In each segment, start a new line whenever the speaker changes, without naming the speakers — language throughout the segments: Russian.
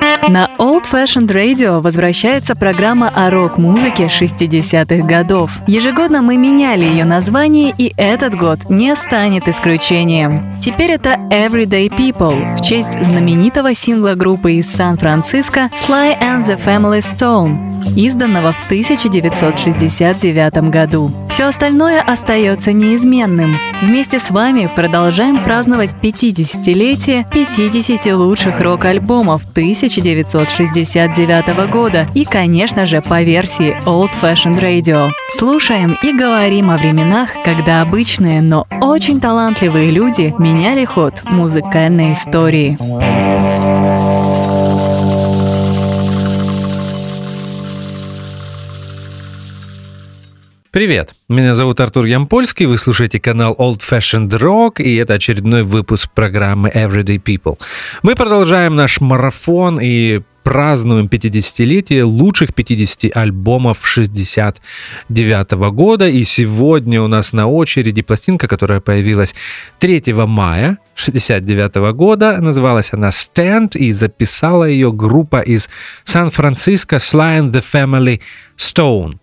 На Old Fashioned Radio возвращается программа о рок-музыке 60-х годов. Ежегодно мы меняли ее название, и этот год не станет исключением. Теперь это Everyday People в честь знаменитого сингла группы из Сан-Франциско Sly and the Family Stone, изданного в 1969 году. Все остальное остается неизменным. Вместе с вами продолжаем праздновать 50-летие 50 лучших рок-альбомов 1969 года и, конечно же, по версии Old Fashioned Radio. Слушаем и говорим о временах, когда обычные, но очень талантливые люди меняли ход музыкальной истории.
Привет, меня зовут Артур Ямпольский, вы слушаете канал Old Fashioned Rock, и это очередной выпуск программы Everyday People. Мы продолжаем наш марафон и празднуем 50-летие лучших 50 альбомов 69 года. И сегодня у нас на очереди пластинка, которая появилась 3 мая 69 года. Называлась она «Stand», и записала ее группа из Сан-Франциско Sly and the Family Stone.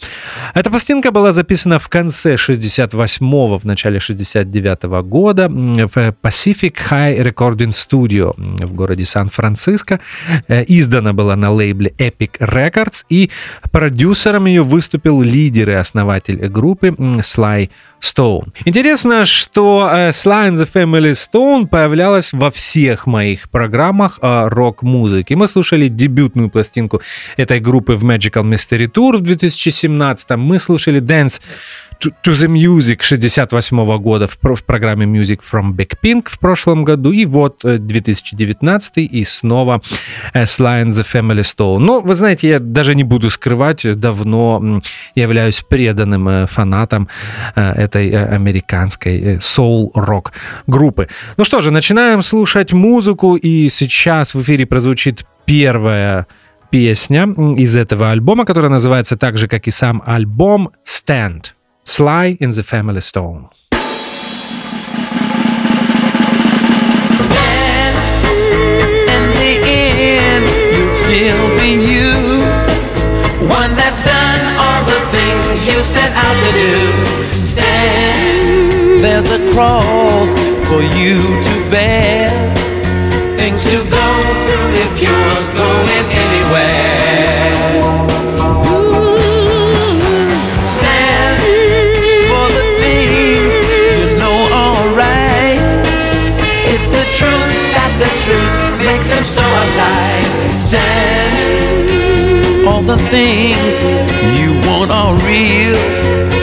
Эта пластинка была записана в конце 68-го, в начале 69-го года в Pacific High Recording Studio в городе Сан-Франциско. Э, издана была на лейбле Epic Records, и продюсером ее выступил лидер и основатель группы Sly Stone. Интересно, что э, Sly and the Family Stone появлялась во всех моих программах о рок-музыке. Мы слушали дебютную пластинку этой группы в Magical Mystery Tour в 2017. Мы слушали Dance to the Music 68 года в, в программе Music from Big Pink в прошлом году, и вот 2019 и снова Sly and the Family Stone. Но, вы знаете, я даже не буду скрывать, давно являюсь преданным фанатом этой американской соул-рок группы. Ну что же, начинаем слушать музыку, и сейчас в эфире прозвучит первая песня из этого альбома, которая называется так же, как и сам альбом «Stand». Sly in the Family Stone.
still be you. One that's done all the things you set out to do. Stand, there's a cross for you to bear. Things to go through if you're going the truth makes them so alive. Stand. All the things you want are real.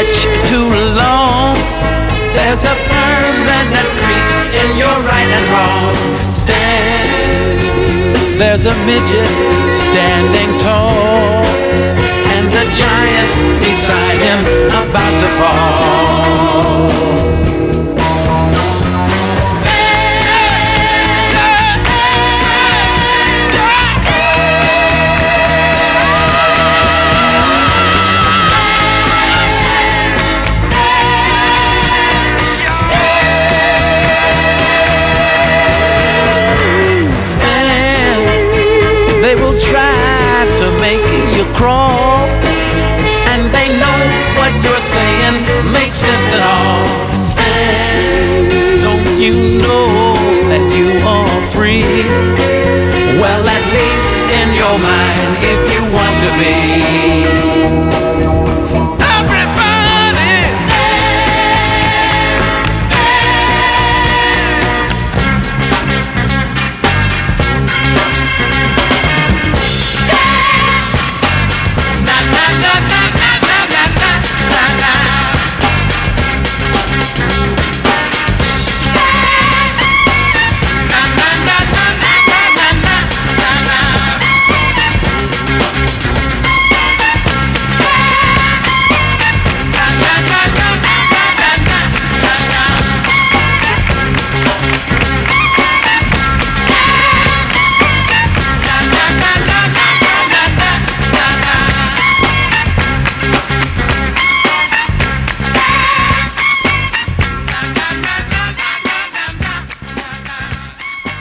Much too long. There's a permanent crease in your right and wrong. Stand. There's a midget standing tall, and the giant beside him about to fall. Mind, if you want to be.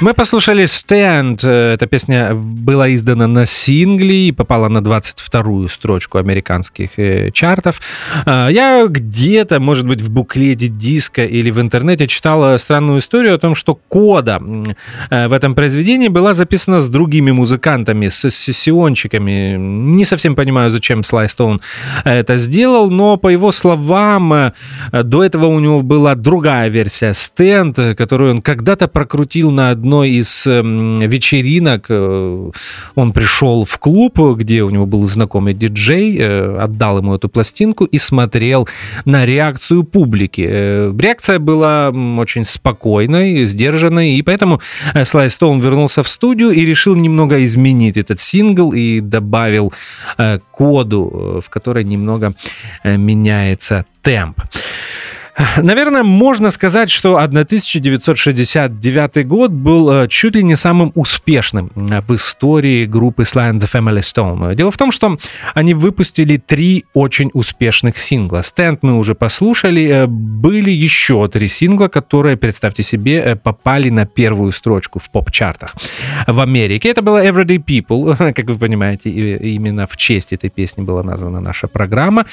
Мы послушали «Stand». Эта песня была издана на сингле и попала на 22-ю строчку американских э, чартов. А, я где-то, может быть, в буклете диска или в интернете читал странную историю о том, что кода э, в этом произведении была записана с другими музыкантами, с сессиончиками. Не совсем понимаю, зачем Слай Стоун это сделал, но по его словам, э, до этого у него была другая версия «Stand», которую он когда-то прокрутил на одном одной из эм, вечеринок э, он пришел в клуб, где у него был знакомый диджей, э, отдал ему эту пластинку и смотрел на реакцию публики. Э, реакция была очень спокойной, сдержанной, и поэтому Слай Стоун вернулся в студию и решил немного изменить этот сингл и добавил коду, в которой немного меняется темп. Наверное, можно сказать, что 1969 год был э, чуть ли не самым успешным э, в истории группы Sly and the Family Stone. Дело в том, что они выпустили три очень успешных сингла. «Stand» мы уже послушали. Э, были еще три сингла, которые, представьте себе, попали на первую строчку в поп-чартах в Америке. Это было «Everyday People», как вы понимаете, именно в честь этой песни была названа наша программа.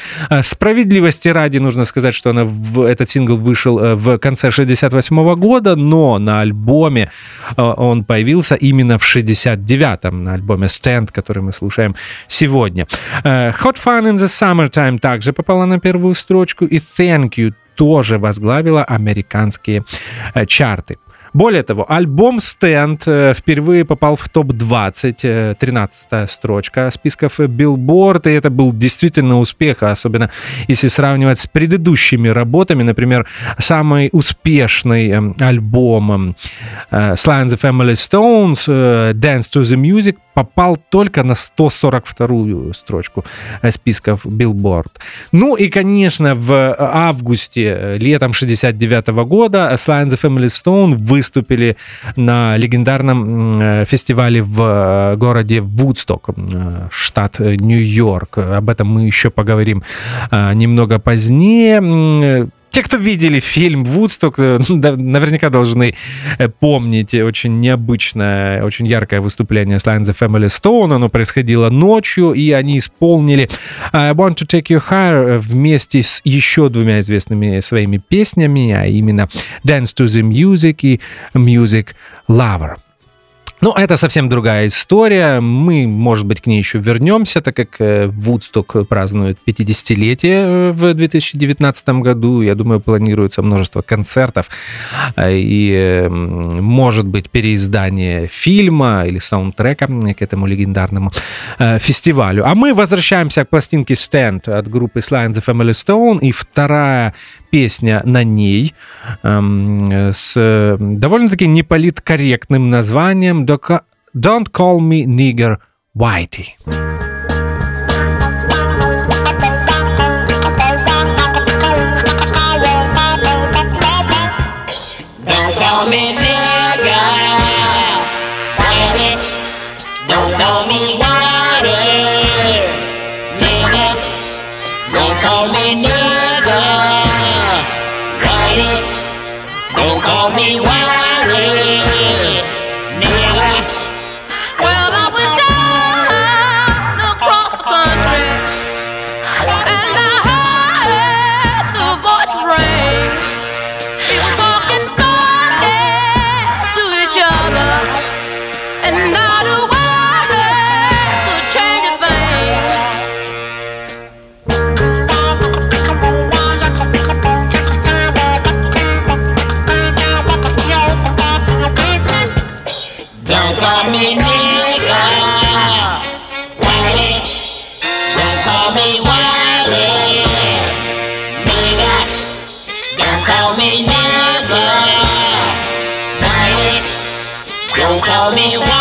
Справедливости ради нужно сказать, что она в этот сингл вышел э, в конце 68 года, но на альбоме э, он появился именно в 69-м, на альбоме Stand, который мы слушаем сегодня. Э, Hot Fun in the Summertime также попала на первую строчку, и Thank You тоже возглавила американские чарты. Более того, альбом «Стенд» э, впервые попал в топ-20, 13 э, строчка списков Billboard, и это был действительно успех, особенно если сравнивать с предыдущими работами, например, самый успешный эм, альбом э, Sly and the Family Stones, Dance to the Music, попал только на 142-ю строчку списков Billboard. Ну и, конечно, в августе, летом 69 -го года Sly and the Family Stone выступили выступили на легендарном э, фестивале в э, городе Вудсток, э, штат Нью-Йорк. Об этом мы еще поговорим немного позднее. Те, кто видели фильм «Вудсток», наверняка должны помнить очень необычное, очень яркое выступление and the Family Stone. Оно происходило ночью, и они исполнили I Want to Take You Higher вместе с еще двумя известными своими песнями, а именно Dance to the Music и Music Lover. Но это совсем другая история. Мы, может быть, к ней еще вернемся, так как э, Вудсток празднует 50-летие э, в 2019 году. Я думаю, планируется множество концертов э, и, может быть, переиздание фильма или саундтрека к этому легендарному фестивалю. А мы возвращаемся к пластинке Stand от группы Sly and the Family Stone. И вторая песня на ней эм, с довольно-таки неполиткорректным названием Don't Call Me Nigger Whitey.
Don't Tell me.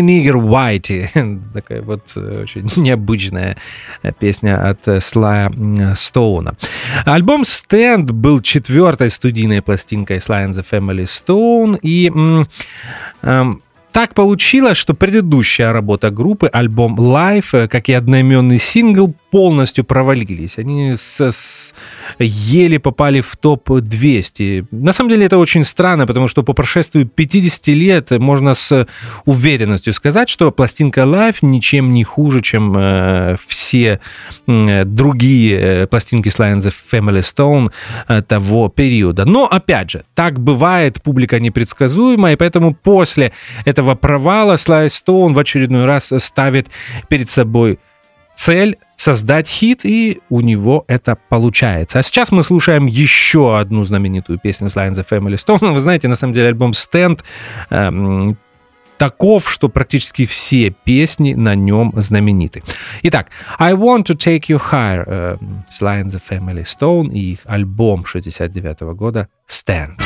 Me Nigger Whitey.
Такая вот э, очень необычная песня от э, Слая м, Стоуна. Альбом Stand был четвертой студийной пластинкой Sly and the Family Stone. И м, эм, так получилось, что предыдущая работа группы, альбом Live, э, как и одноименный сингл, полностью провалились. Они с- с- еле попали в топ-200. На самом деле это очень странно, потому что по прошествию 50 лет можно с уверенностью сказать, что пластинка Live ничем не хуже, чем э, все м, другие э, пластинки and the Family Stone э, того периода. Но, опять же, так бывает, публика непредсказуема, и поэтому после этого провала Sly Stone в очередной раз ставит перед собой цель создать хит, и у него это получается. А сейчас мы слушаем еще одну знаменитую песню Sly and the Family Stone. Вы знаете, на самом деле альбом Stand эм, таков, что практически все песни на нем знамениты. Итак, I Want to Take You Higher, э, Sly and the Family Stone и их альбом 69 года Stand.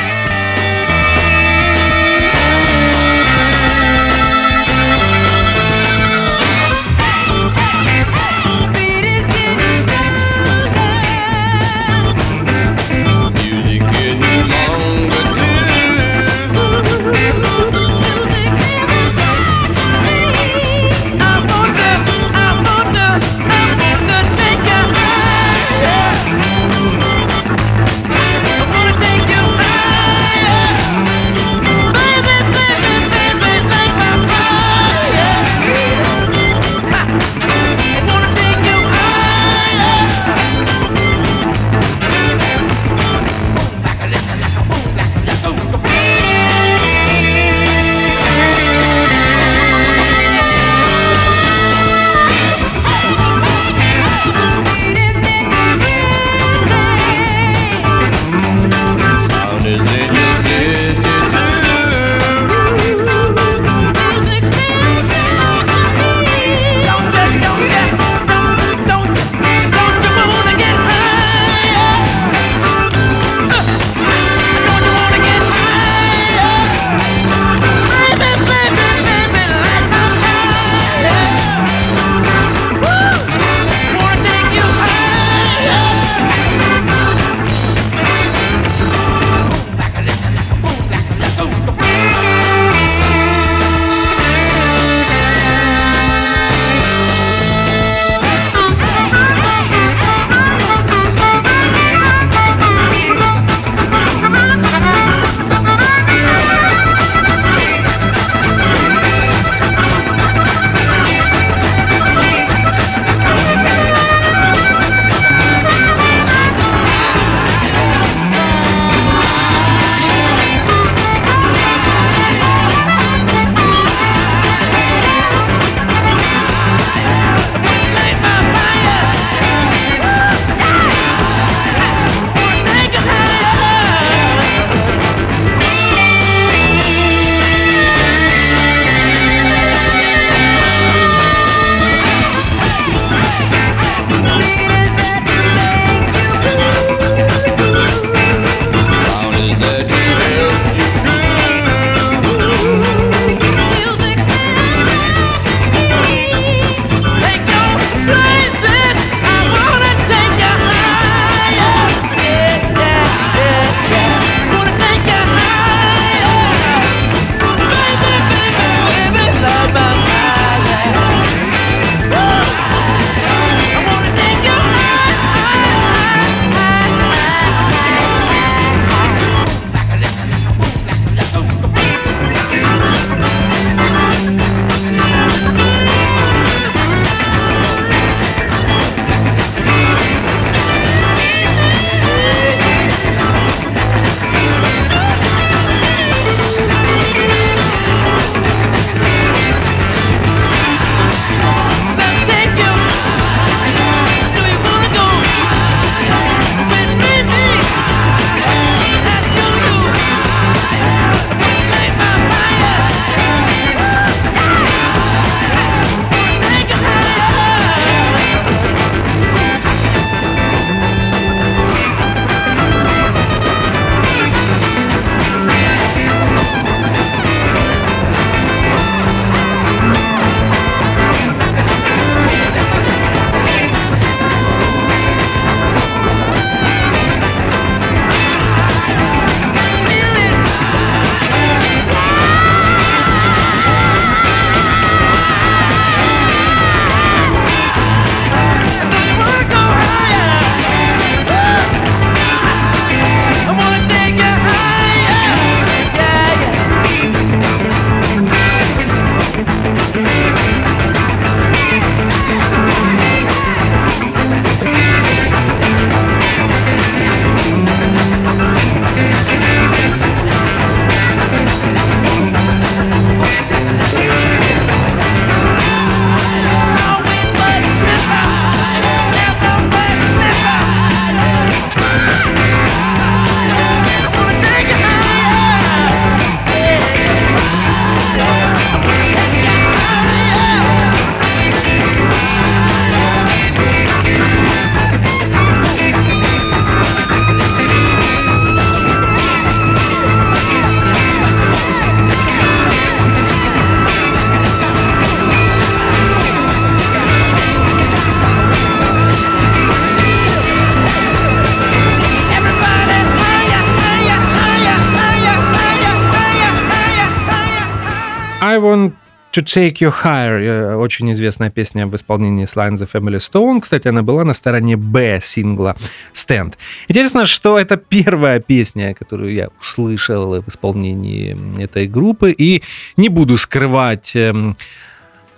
To take you higher. Э, Очень известная песня в исполнении and the Family Stone. Кстати, она была на стороне Б сингла Stand. Интересно, что это первая песня, которую я услышал в исполнении этой группы. И не буду скрывать, эм,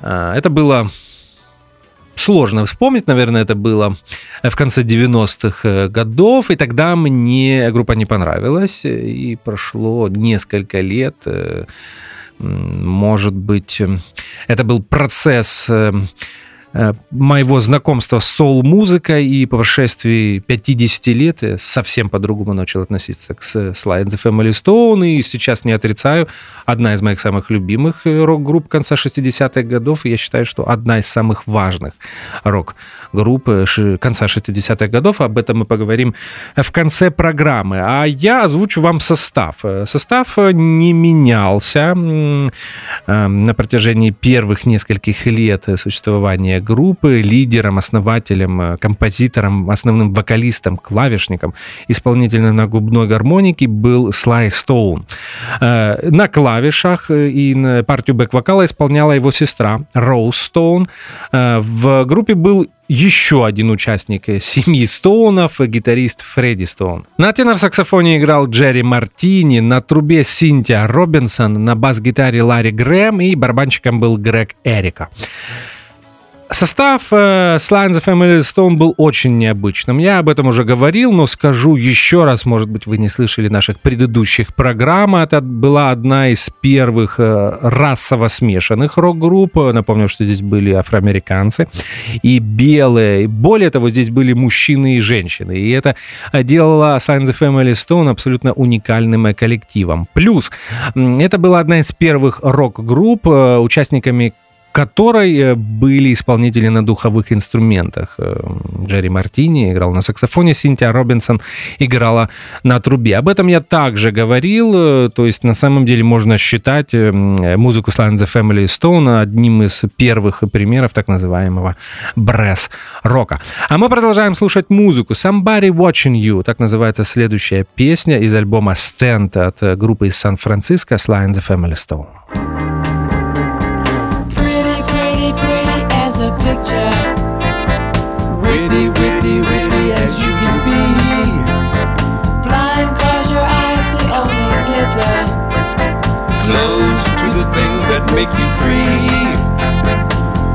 а, это было сложно вспомнить, наверное, это было в конце 90-х э, годов, и тогда мне группа не понравилась, и прошло несколько лет, э, может быть, э, это был процесс э, э, моего знакомства с соул-музыкой, и по прошествии 50 лет я совсем по-другому начал относиться к Sly and the Family Stone, и сейчас не отрицаю, одна из моих самых любимых э, рок-групп конца 60-х годов, и я считаю, что одна из самых важных рок-групп э, конца 60-х годов, об этом мы поговорим в конце программы. А я озвучу вам состав. Э, Состав э, не менялся э, на протяжении первых нескольких лет э, существования группы. Лидером, основателем, э, композитором, основным вокалистом, клавишником, исполнителем на губной гармонике был Слай Стоун. Э, На клавишах э, и на партию бэк-вокала исполняла его сестра Роуз Стоун. В группе был еще один участник семьи Стоунов, гитарист Фредди Стоун. На тенор-саксофоне играл Джерри Мартини, на трубе Синтия Робинсон, на бас-гитаре Ларри Грэм и барабанщиком был Грег Эрика. Состав э, Sly and the Family Stone был очень необычным. Я об этом уже говорил, но скажу еще раз, может быть, вы не слышали наших предыдущих программ. Это была одна из первых э, расово смешанных рок-групп. Напомню, что здесь были афроамериканцы и белые. Более того, здесь были мужчины и женщины. И это делало Sly and the Family Stone абсолютно уникальным э, коллективом. Плюс, это была одна из первых рок-групп, э, участниками которой э, были исполнители на духовых инструментах. Э, Джерри Мартини играл на саксофоне, Синтия Робинсон играла на трубе. Об этом я также говорил, э, то есть на самом деле можно считать музыку Sly and the Family Stone одним из первых примеров так называемого бресс-рока. А мы продолжаем слушать музыку. Somebody Watching You, так называется следующая песня из альбома Stand от группы из Сан-Франциско Sly and the Family Stone.
Make you free.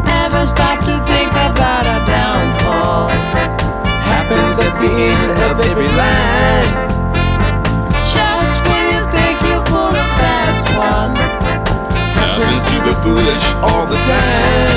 Never stop to think about a downfall.
Happens at the end of every line.
Just when you think you pulled a fast one.
Happens to the foolish all the time.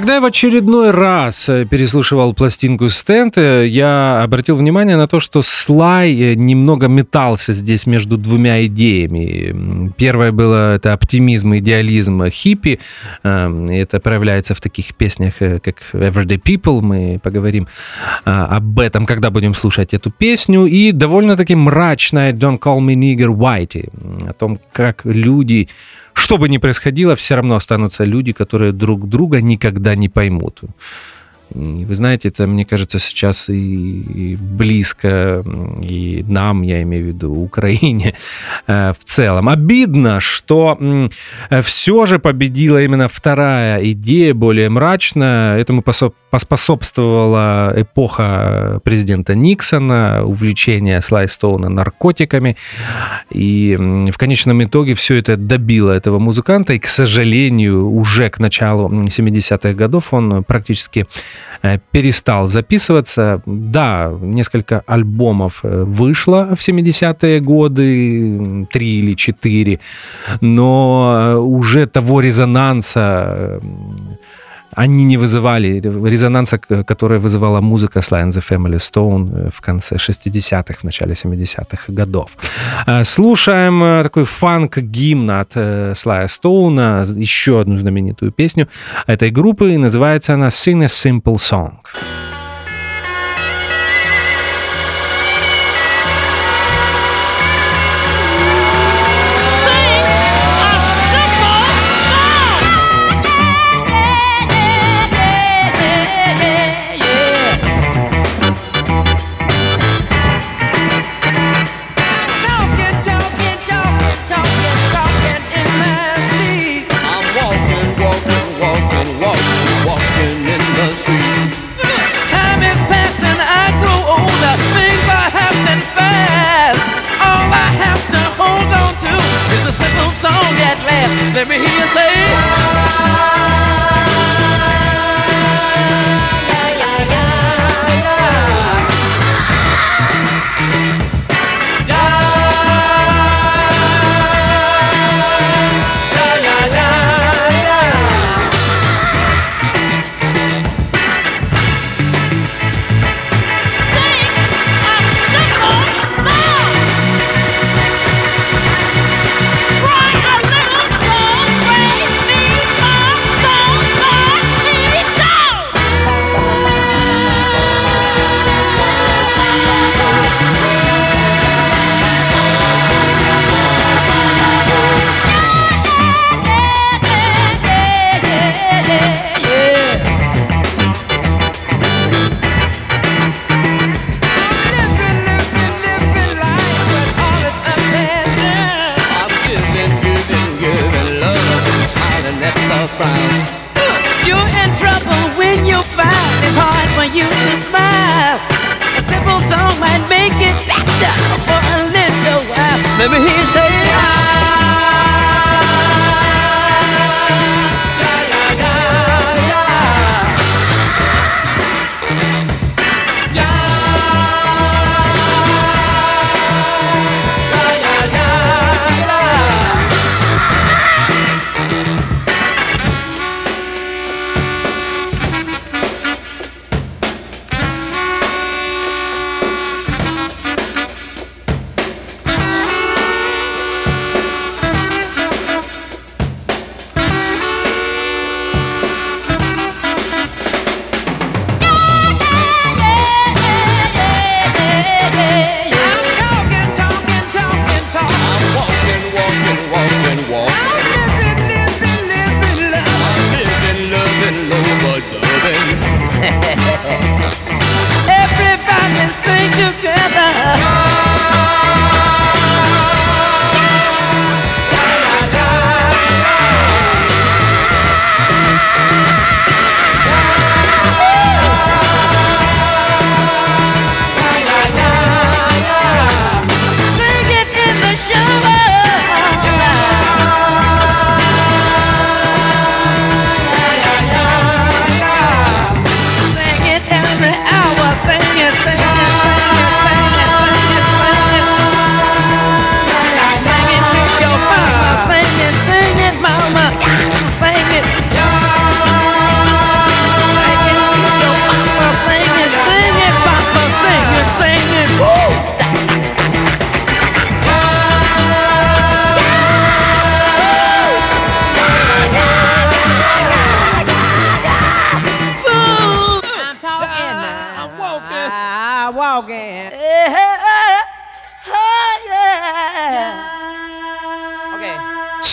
Когда я в очередной раз э, переслушивал пластинку Стенд, э, я обратил внимание на то, что Слай э, немного метался здесь между двумя идеями. Первое было это оптимизм, идеализм хиппи. Эм, Это проявляется в таких песнях, как Everyday People. Мы поговорим об этом, когда будем слушать эту песню. И довольно-таки мрачная Don't Call Me Nigger Whitey. О том, как люди что бы ни происходило, все равно останутся люди, которые друг друга никогда не поймут. Вы знаете, это, мне кажется, сейчас и, близко и нам, я имею в виду, Украине э, в целом. Обидно, что все же победила именно вторая идея, более мрачная. Этому посо- поспособствовала эпоха президента Никсона, увлечение Слайстоуна наркотиками. И в конечном итоге все это добило этого музыканта. И, к сожалению, уже к началу м, 70-х годов он практически перестал записываться. Да, несколько альбомов э, вышло в 70-е годы, три или четыре, но э, уже того резонанса э, они не вызывали резонанса, который вызывала музыка Sly and the Family Stone э, в конце 60-х, в начале 70-х годов. Э, Слушаем э, такой фанк-гимн от Слая Стоуна, еще одну знаменитую песню этой группы, называется она «Sing a Simple Song».
Walking,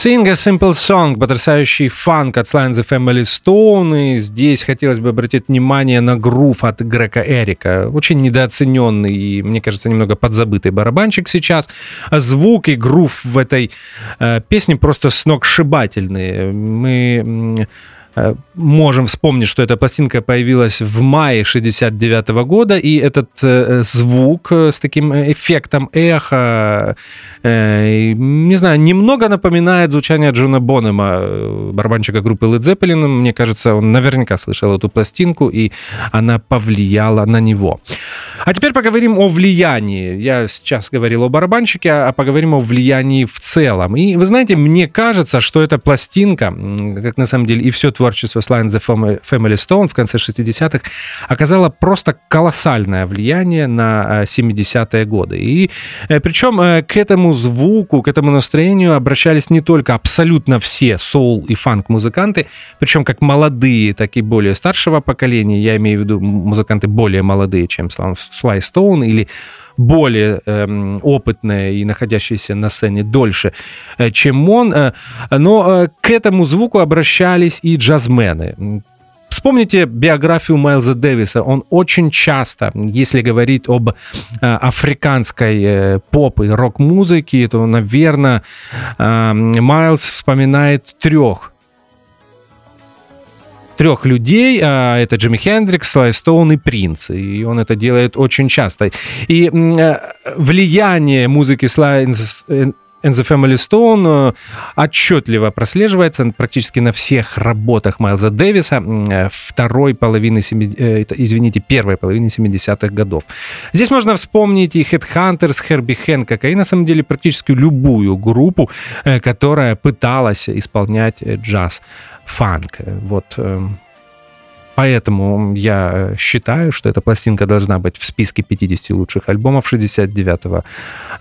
Sing a Simple Song,
потрясающий фанк от and the Family Stone. И здесь хотелось бы обратить внимание на грув от Грека Эрика. Очень недооцененный и, мне кажется, немного подзабытый барабанчик сейчас. Звук и грув в этой э, песне просто сногсшибательные. Мы можем вспомнить, что эта пластинка появилась в мае 69 года, и этот э, звук э, с таким эффектом э, и, не знаю, немного напоминает звучание Джона Бонема, э, барабанщика группы Led Zeppelin. Мне кажется, он наверняка слышал эту пластинку, и она повлияла на него. А теперь поговорим о влиянии. Я сейчас говорил о барабанщике, а поговорим о влиянии в целом. И вы знаете, мне кажется, что эта пластинка, как на самом деле и все творчество Sly and the Fam- Family Stone в конце 60-х, оказало просто колоссальное влияние на э, 70-е годы. И э, причем э, к этому звуку, к этому настроению обращались не только абсолютно все соул и фанк-музыканты, причем как молодые, так и более старшего поколения. Я имею в виду музыканты более молодые, чем Слай Стоун или более эм, опытные и находящиеся на сцене дольше, э, чем он. Э, но э, к этому звуку обращались и джазмены. Вспомните биографию Майлза Дэвиса. Он очень часто, если говорить об э, африканской э, поп и рок-музыке, то, наверное, э, Майлз вспоминает трех трех людей, а это Джимми Хендрикс, Слай Стоун и Принц. И он это делает очень часто. И э, влияние музыки Слай and the Family Stone э, отчетливо прослеживается практически на всех работах Майлза Дэвиса э, второй половины, э, извините, первой половины 70-х годов. Здесь можно вспомнить и Headhunters, Херби Хэнкока, и на самом деле практически любую группу, которая пыталась исполнять джаз-фанк. Вот Поэтому я считаю, что эта пластинка должна быть в списке 50 лучших альбомов 69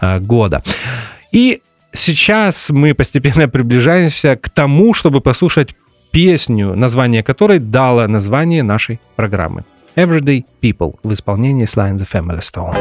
э, года. И сейчас мы постепенно приближаемся к тому, чтобы послушать песню, название которой дало название нашей программы. Everyday People в исполнении Sly and the Family Stone.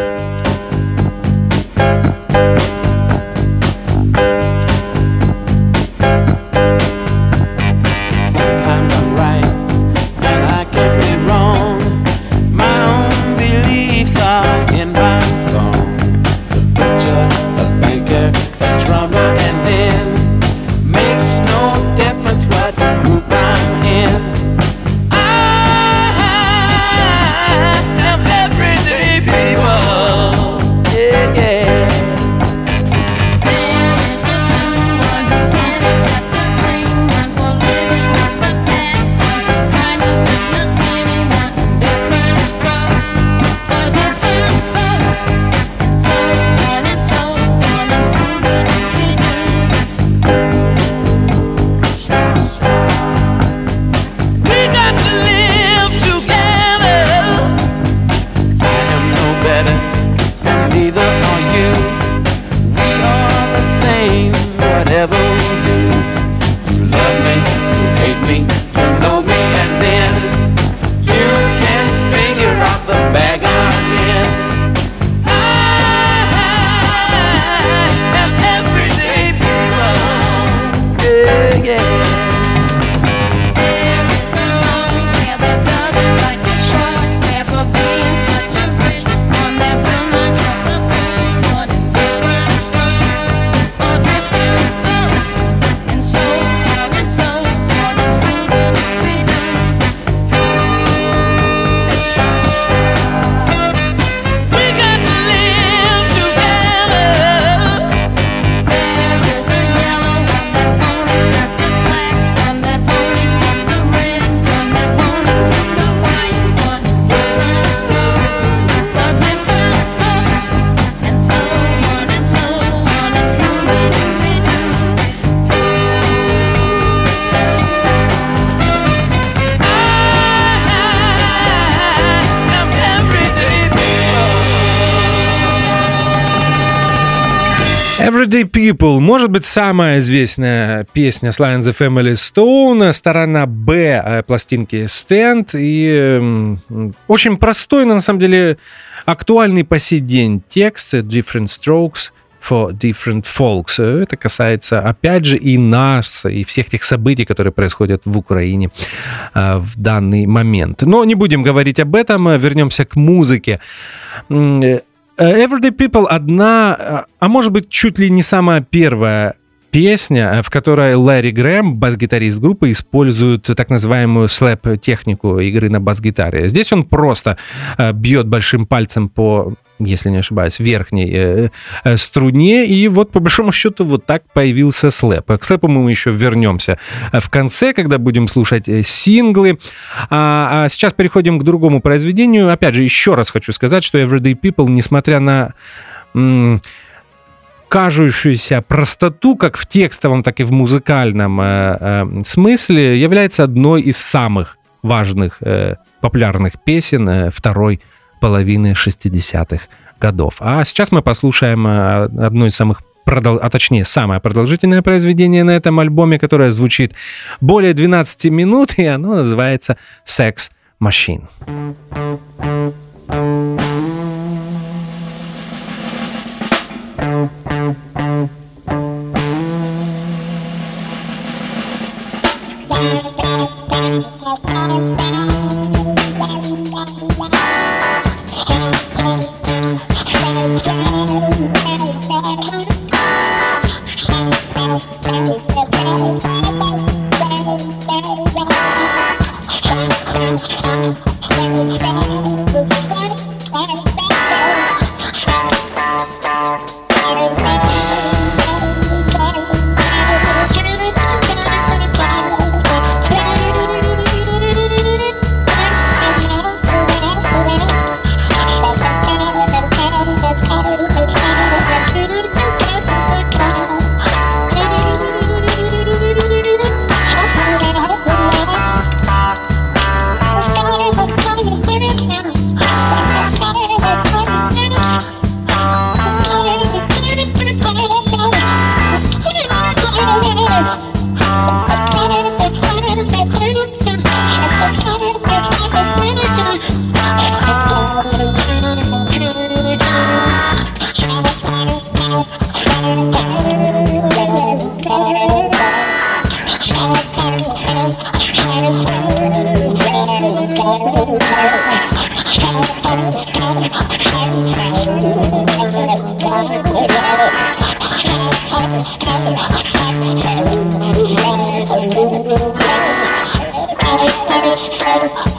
Может быть, самая известная песня Sly and the Family Stone, сторона Б э, пластинки Stand, и очень простой, но на самом деле актуальный по сей день текст Different Strokes for Different Folks. Это касается, опять же, и нас, и всех тех событий, которые происходят в Украине э, в данный момент. Но не будем говорить об этом, э, вернемся к музыке. Э, Everyday People одна, э, а может быть, чуть ли не самая первая песня, э, в которой Ларри Грэм, бас-гитарист группы, использует так называемую слэп-технику игры на бас-гитаре. Здесь он просто бьет большим пальцем по, если не ошибаюсь, верхней э, э, струне, и вот по большому счету вот так появился слэп. К слэпу мы еще вернемся э, в конце, когда будем слушать э, синглы. А, а сейчас переходим к другому произведению. Опять же, еще раз хочу сказать, что Everyday People, несмотря на кажущуюся простоту, как в текстовом, так и в музыкальном э, э, смысле, является одной из самых важных э, популярных песен э, второй половины 60-х годов. А сейчас мы послушаем э, одно из самых продол- а точнее самое продолжительное произведение на этом альбоме, которое звучит более 12 минут, и оно называется «Sex Machine».
Thank you.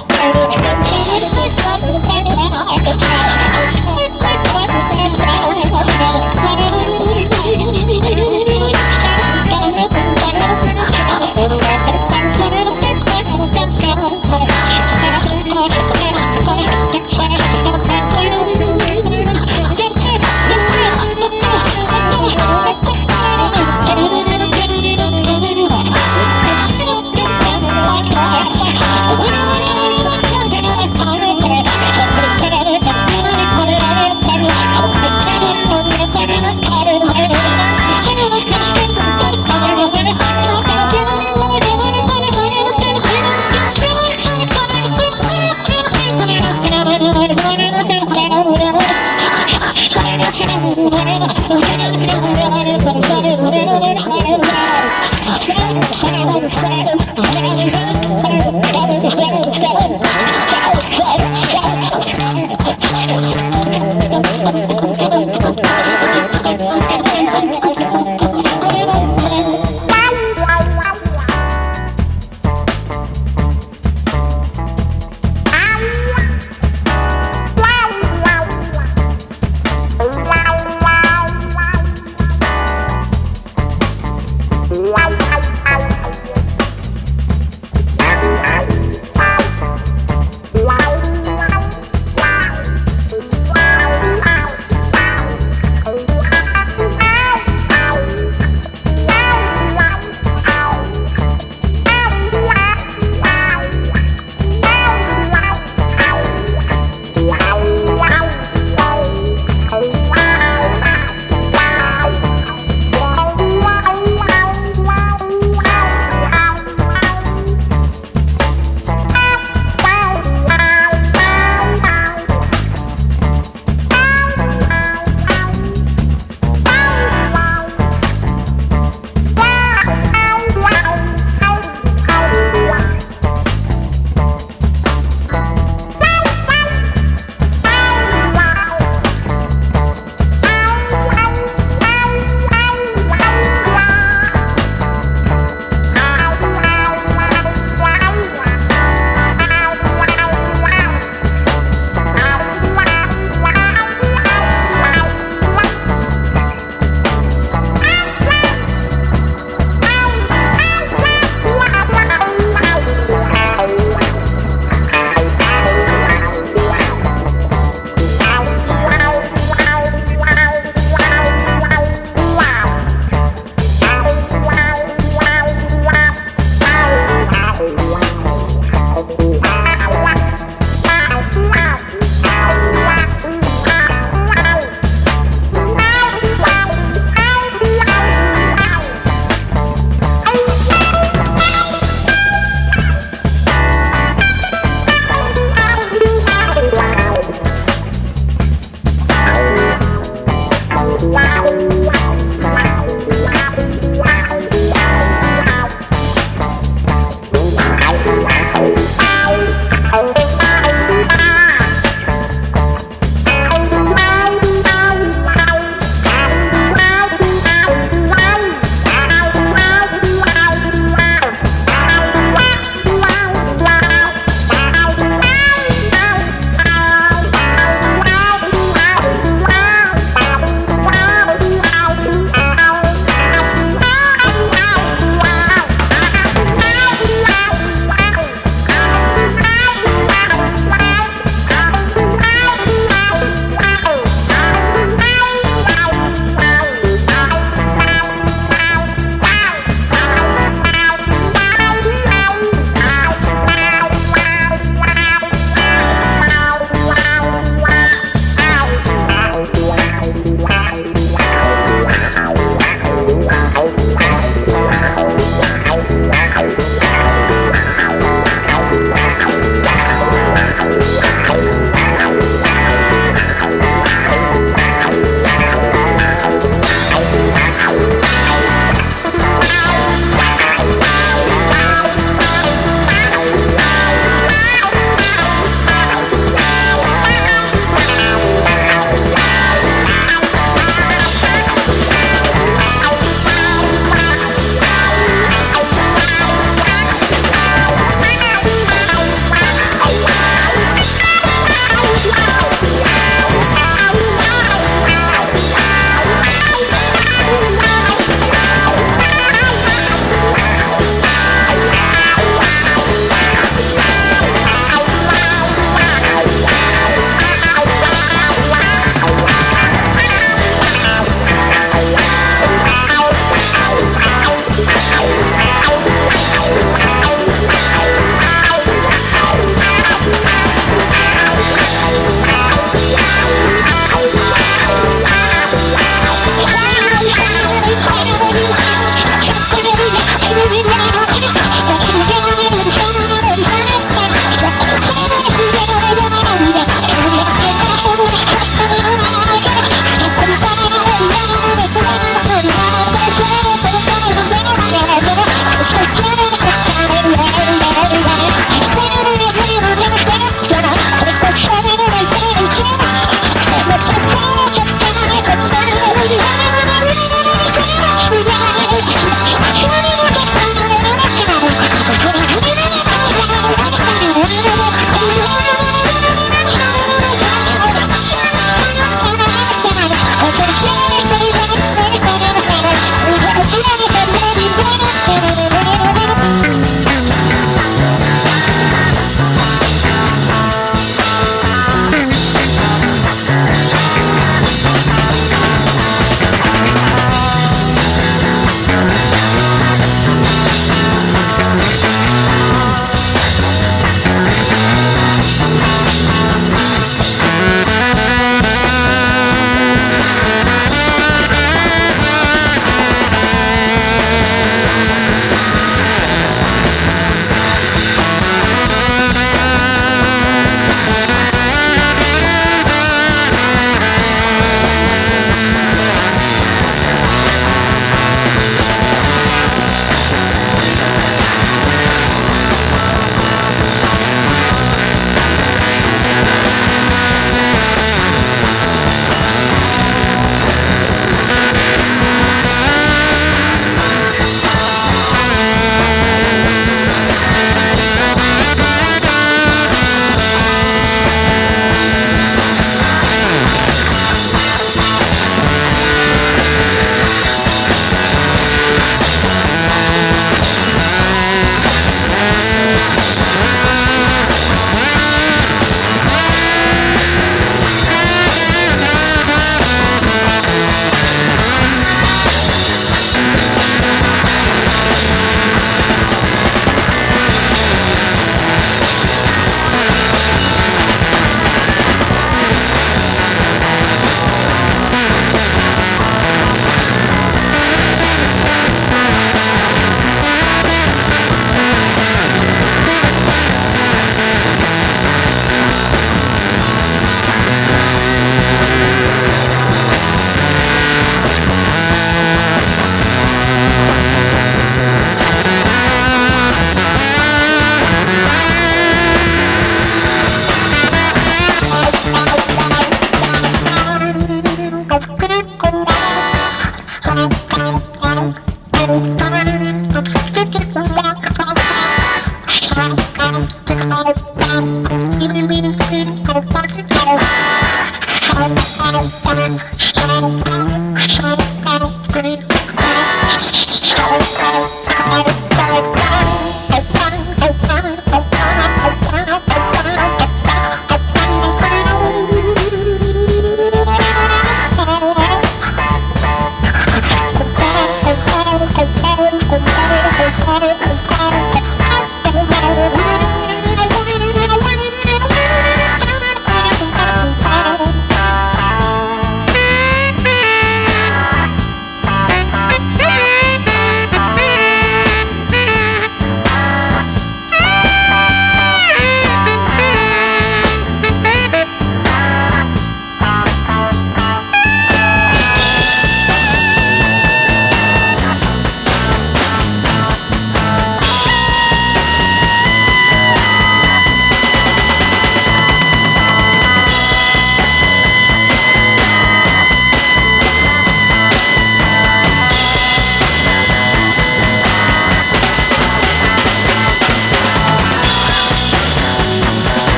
Thank you.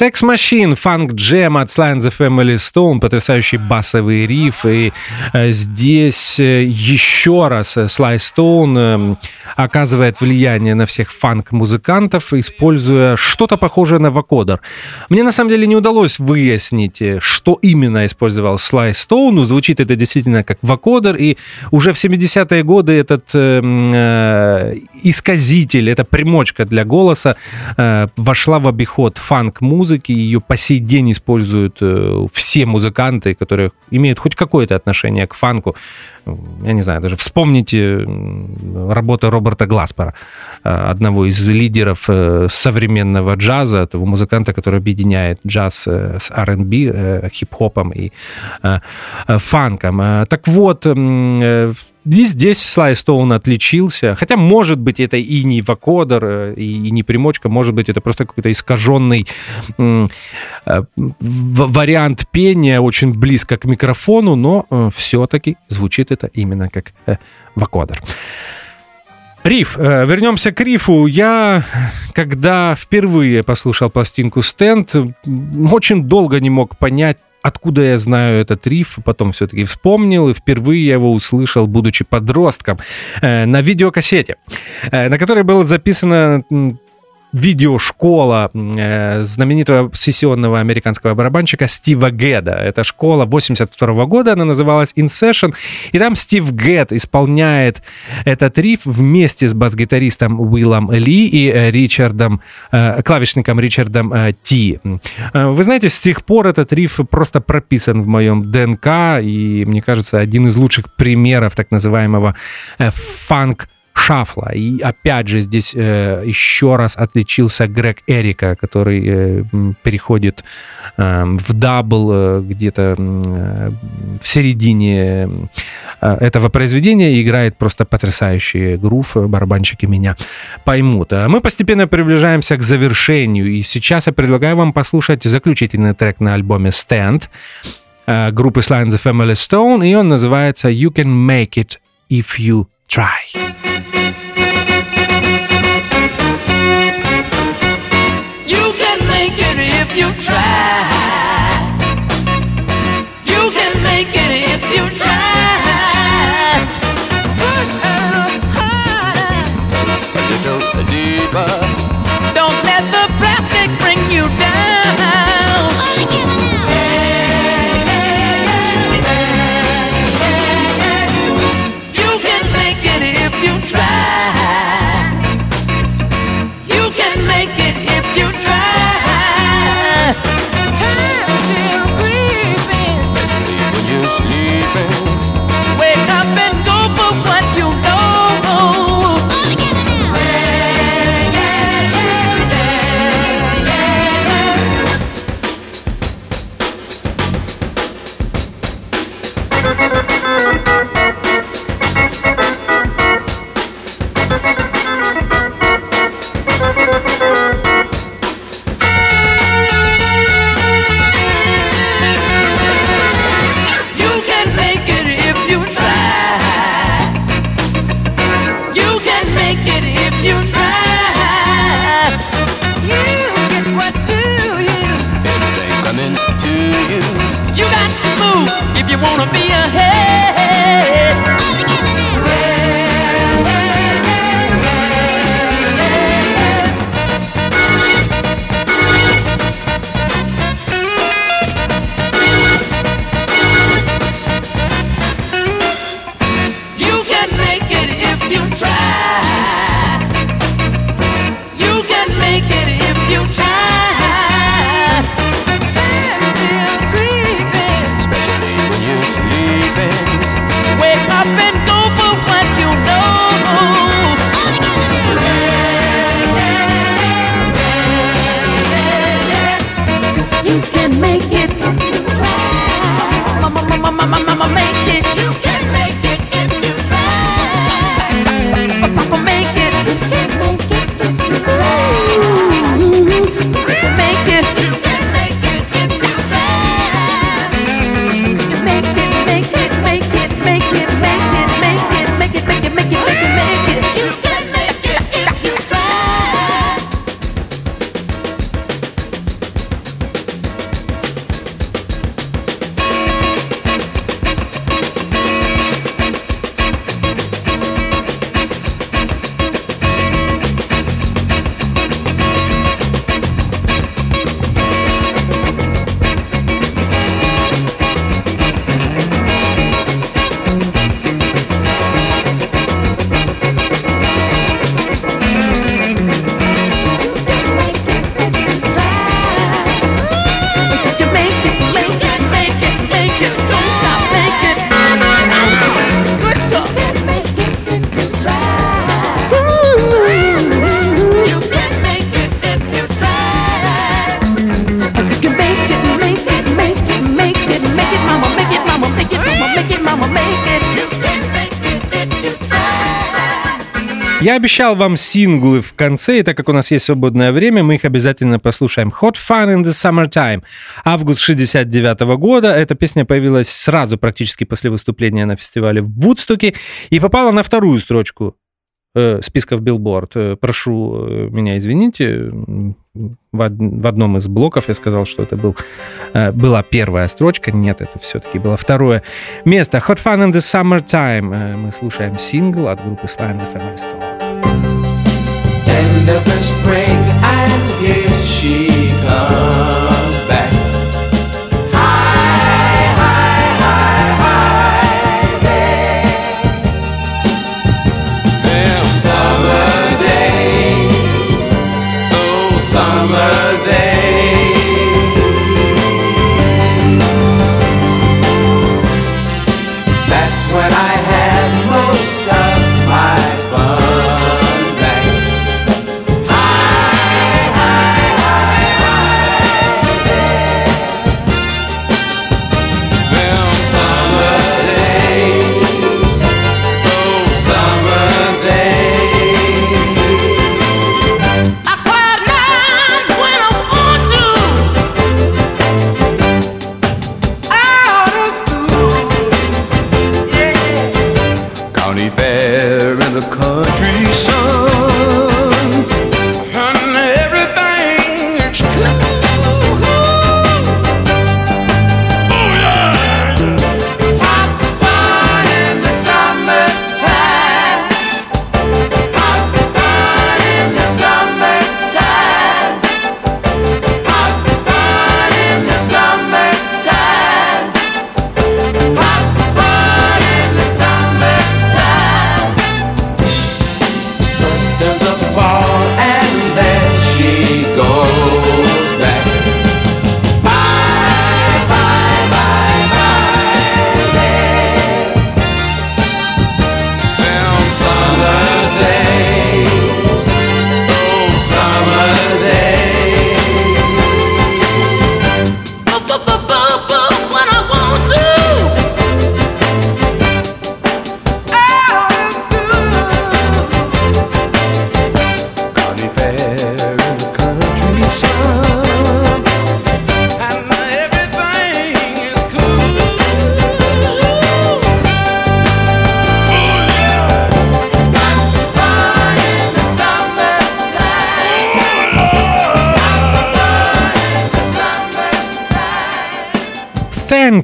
Sex Machine, Funk Jam от and the Family Stone, потрясающий басовый риф. И э, здесь э, еще раз э, Sly Stone э, оказывает влияние на всех фанк-музыкантов, используя что-то похожее на вокодер. Мне на самом деле не удалось выяснить, что именно использовал Sly Stone. Ну, звучит это действительно как вокодер, и уже в 70-е годы этот э, э, исказитель, эта примочка для голоса э, вошла в обиход фанк-музыки, ее по сей день используют э, все музыканты, которые имеют хоть какое-то отношение к фанку. Я не знаю, даже вспомните работу Роберта Гласпера, э, одного из лидеров э, современного джаза, того музыканта, который объединяет джаз э, с R&B, хип-хопом и фанком. Так вот, и здесь Слай Стоун отличился. Хотя, может быть, это и не вокодер, э, и, и не примочка, может быть, это просто какой-то искаженный вариант пения, очень близко к микрофону, но все-таки звучит это именно как э, вокодер. Риф, э, вернемся к рифу. Я, когда впервые послушал пластинку «Стенд», очень долго не мог понять, откуда я знаю этот риф, потом все-таки вспомнил, и впервые я его услышал, будучи подростком, э, на видеокассете, э, на которой было записано видеошкола э, знаменитого сессионного американского барабанщика Стива Геда. Это школа 82 года, она называлась In Session, и там Стив Гед исполняет этот риф вместе с бас-гитаристом Уиллом Ли и э, Ричардом, э, клавишником Ричардом э, Ти. Э, Вы знаете, с тех пор этот риф просто прописан в моем ДНК, и мне кажется, один из лучших примеров так называемого э, funk shuffle а. И опять же здесь э, еще раз отличился Грег Эррико, который э, переходит э, в double э, где-то э, в середине э, этого произведения и играет просто потрясающий грув. Барабанщики меня поймут. А Мы постепенно приближаемся к завершению, и сейчас я предлагаю вам послушать заключительный трек на альбоме «Stand» э, группы Sly and the Family Stone, и он называется «You Can Make It If You Try».
You can make it if you try. Wanna be ahead.
Обещал вам синглы в конце, и так как у нас есть свободное время, мы их обязательно послушаем. Hot Fun in the Summertime. Август 69 года. Эта песня появилась сразу практически после выступления на фестивале в Вудстоке и попала на вторую строчку э, списков Billboard. Э, прошу э, меня извините, в, од- в одном из блоков я сказал, что это был, э, была первая строчка. Нет, это все-таки было второе место. Hot Fun in the Summertime. Э, мы слушаем сингл от группы and the Family Stone.
End of the spring, and here she comes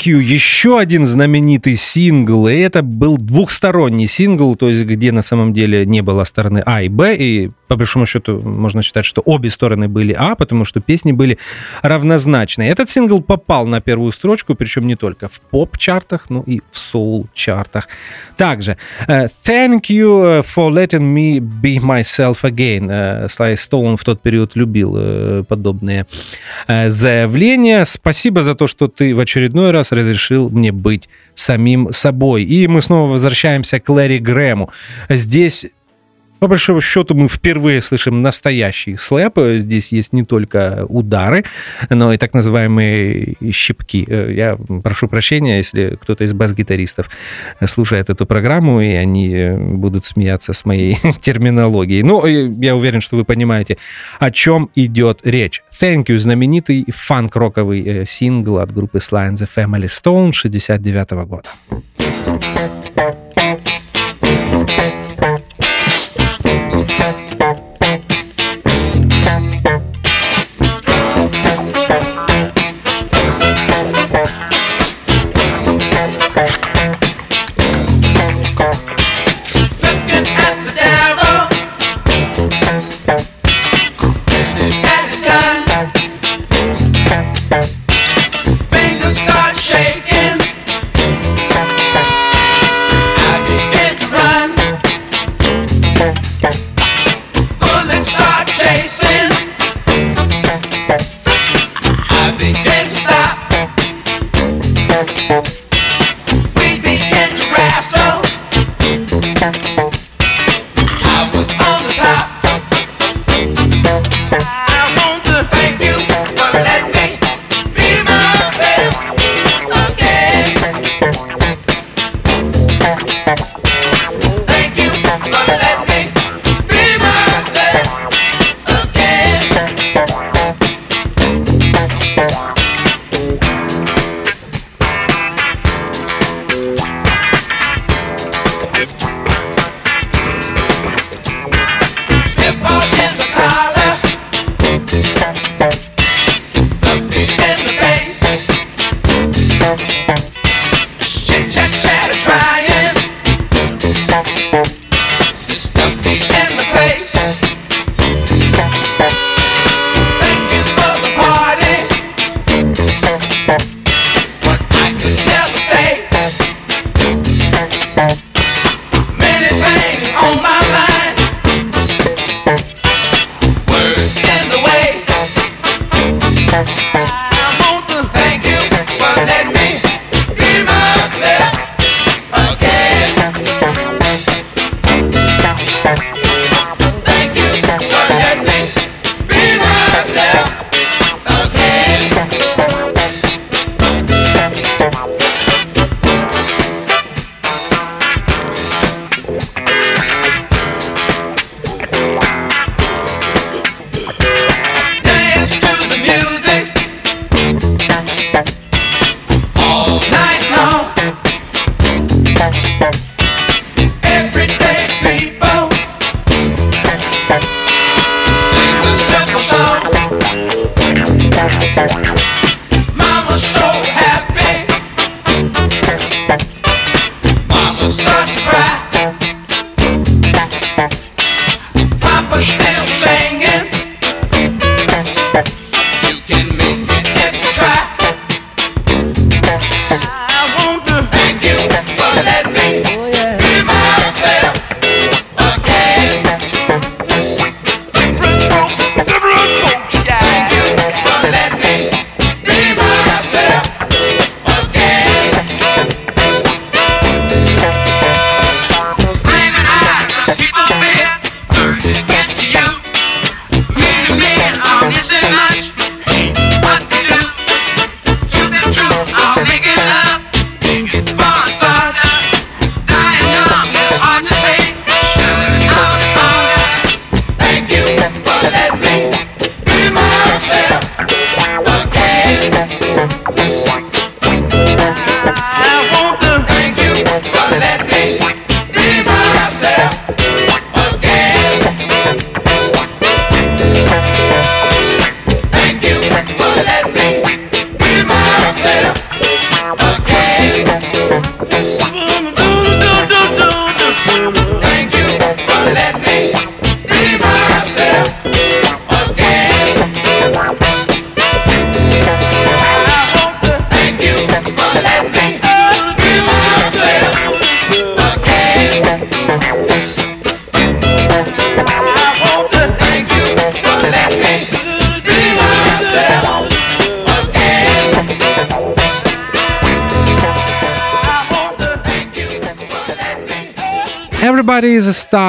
You, еще один знаменитый сингл, и это был двухсторонний сингл, то есть где на самом деле не было стороны А и Б, и по большому счету можно считать, что обе стороны были А, потому что песни были равнозначные. Этот сингл попал на первую строчку, причем не только в поп-чартах, но и в соул-чартах. Также э, Thank you for letting me be myself again. Э, Слай Стоун в тот период любил э, подобные э, заявления. Спасибо за то, что ты в очередной раз разрешил мне быть самим собой. И мы снова возвращаемся к Лэри Грэму. Здесь по большому счету мы впервые слышим настоящий слэп. Здесь есть не только удары, но и так называемые щипки. Э, Я прошу прощения, если кто-то из бас-гитаристов слушает эту программу, и они э, будут смеяться с моей терминологией. Но э, я уверен, что вы понимаете, о чем идет речь. Thank you, знаменитый фанк-роковый сингл от группы Sly and the Family Stone 69 года.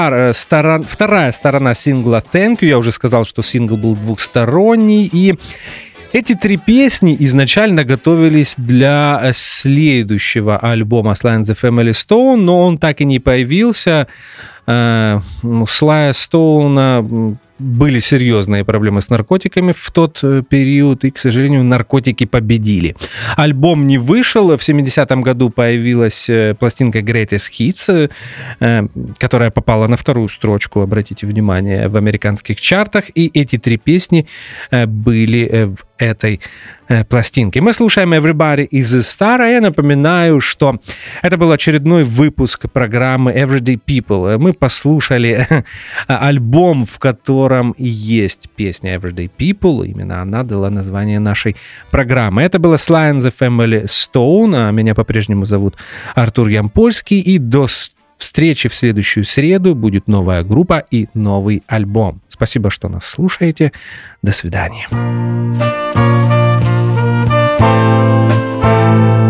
Star, э, сторон- вторая сторона сингла Thank You. Я уже сказал, что сингл был двухсторонний. И эти три песни изначально готовились для э, следующего альбома and the Family Stone, но он так и не появился. Э, У Слая Стоуна были серьезные проблемы с наркотиками в тот э, период, и, к сожалению, наркотики победили. Альбом не вышел, в 70-м году появилась э, пластинка Greatest Hits, э, которая попала на вторую строчку, обратите внимание, в американских чартах, и эти три песни были в этой э, пластинке. Мы слушаем Everybody is Star, а я напоминаю, что это был очередной выпуск программы Everyday People. Э, Мы послушали альбом, в котором есть песня Everyday People, именно она дала название нашей программы. Это было Sly and the Family Stone, а меня по-прежнему зовут Артур Ямпольский, и до встречи в следующую среду будет новая группа и новый альбом. Спасибо, что нас слушаете. До свидания.
Thank you.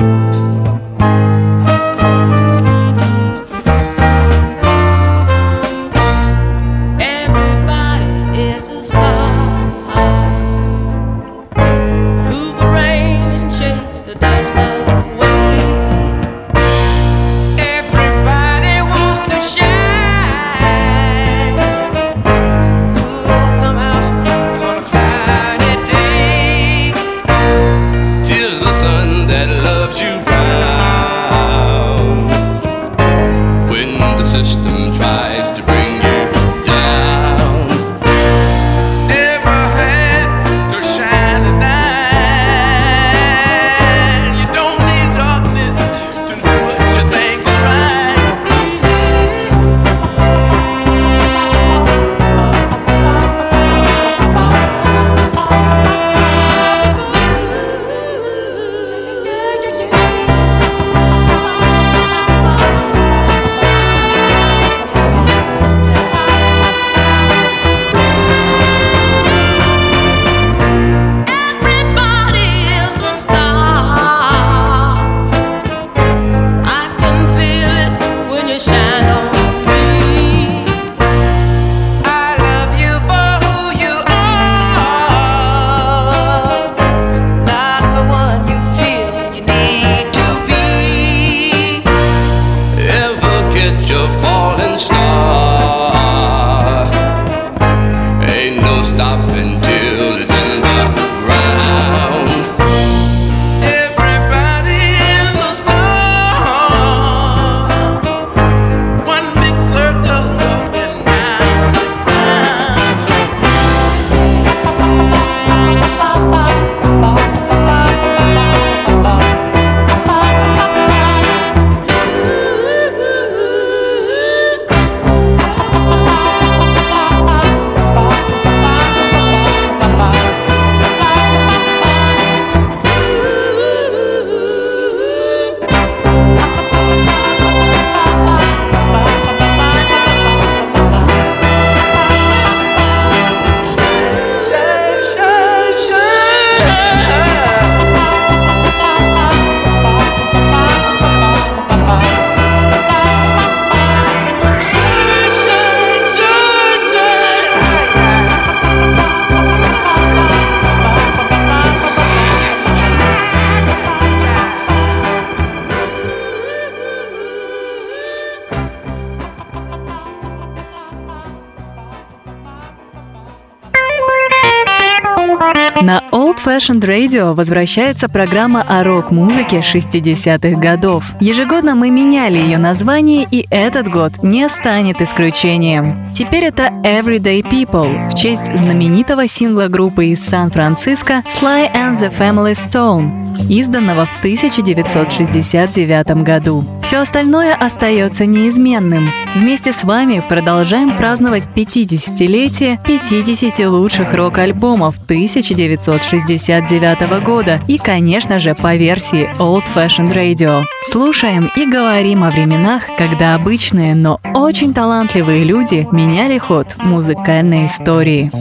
Old Fashioned Radio возвращается программа о рок-музыке 60-х годов. Ежегодно мы меняли ее название, и этот год не станет исключением. Теперь это Everyday People в честь знаменитого сингла группы из Сан-Франциско Sly and the Family Stone, изданного в 1969 году. Все остальное остается неизменным. Вместе с вами продолжаем праздновать 50-летие 50 лучших рок-альбомов 1969 года и, конечно же, по версии Old Fashioned Radio. Слушаем и говорим о временах, когда обычные, но очень талантливые люди меняли ход музыкальной истории.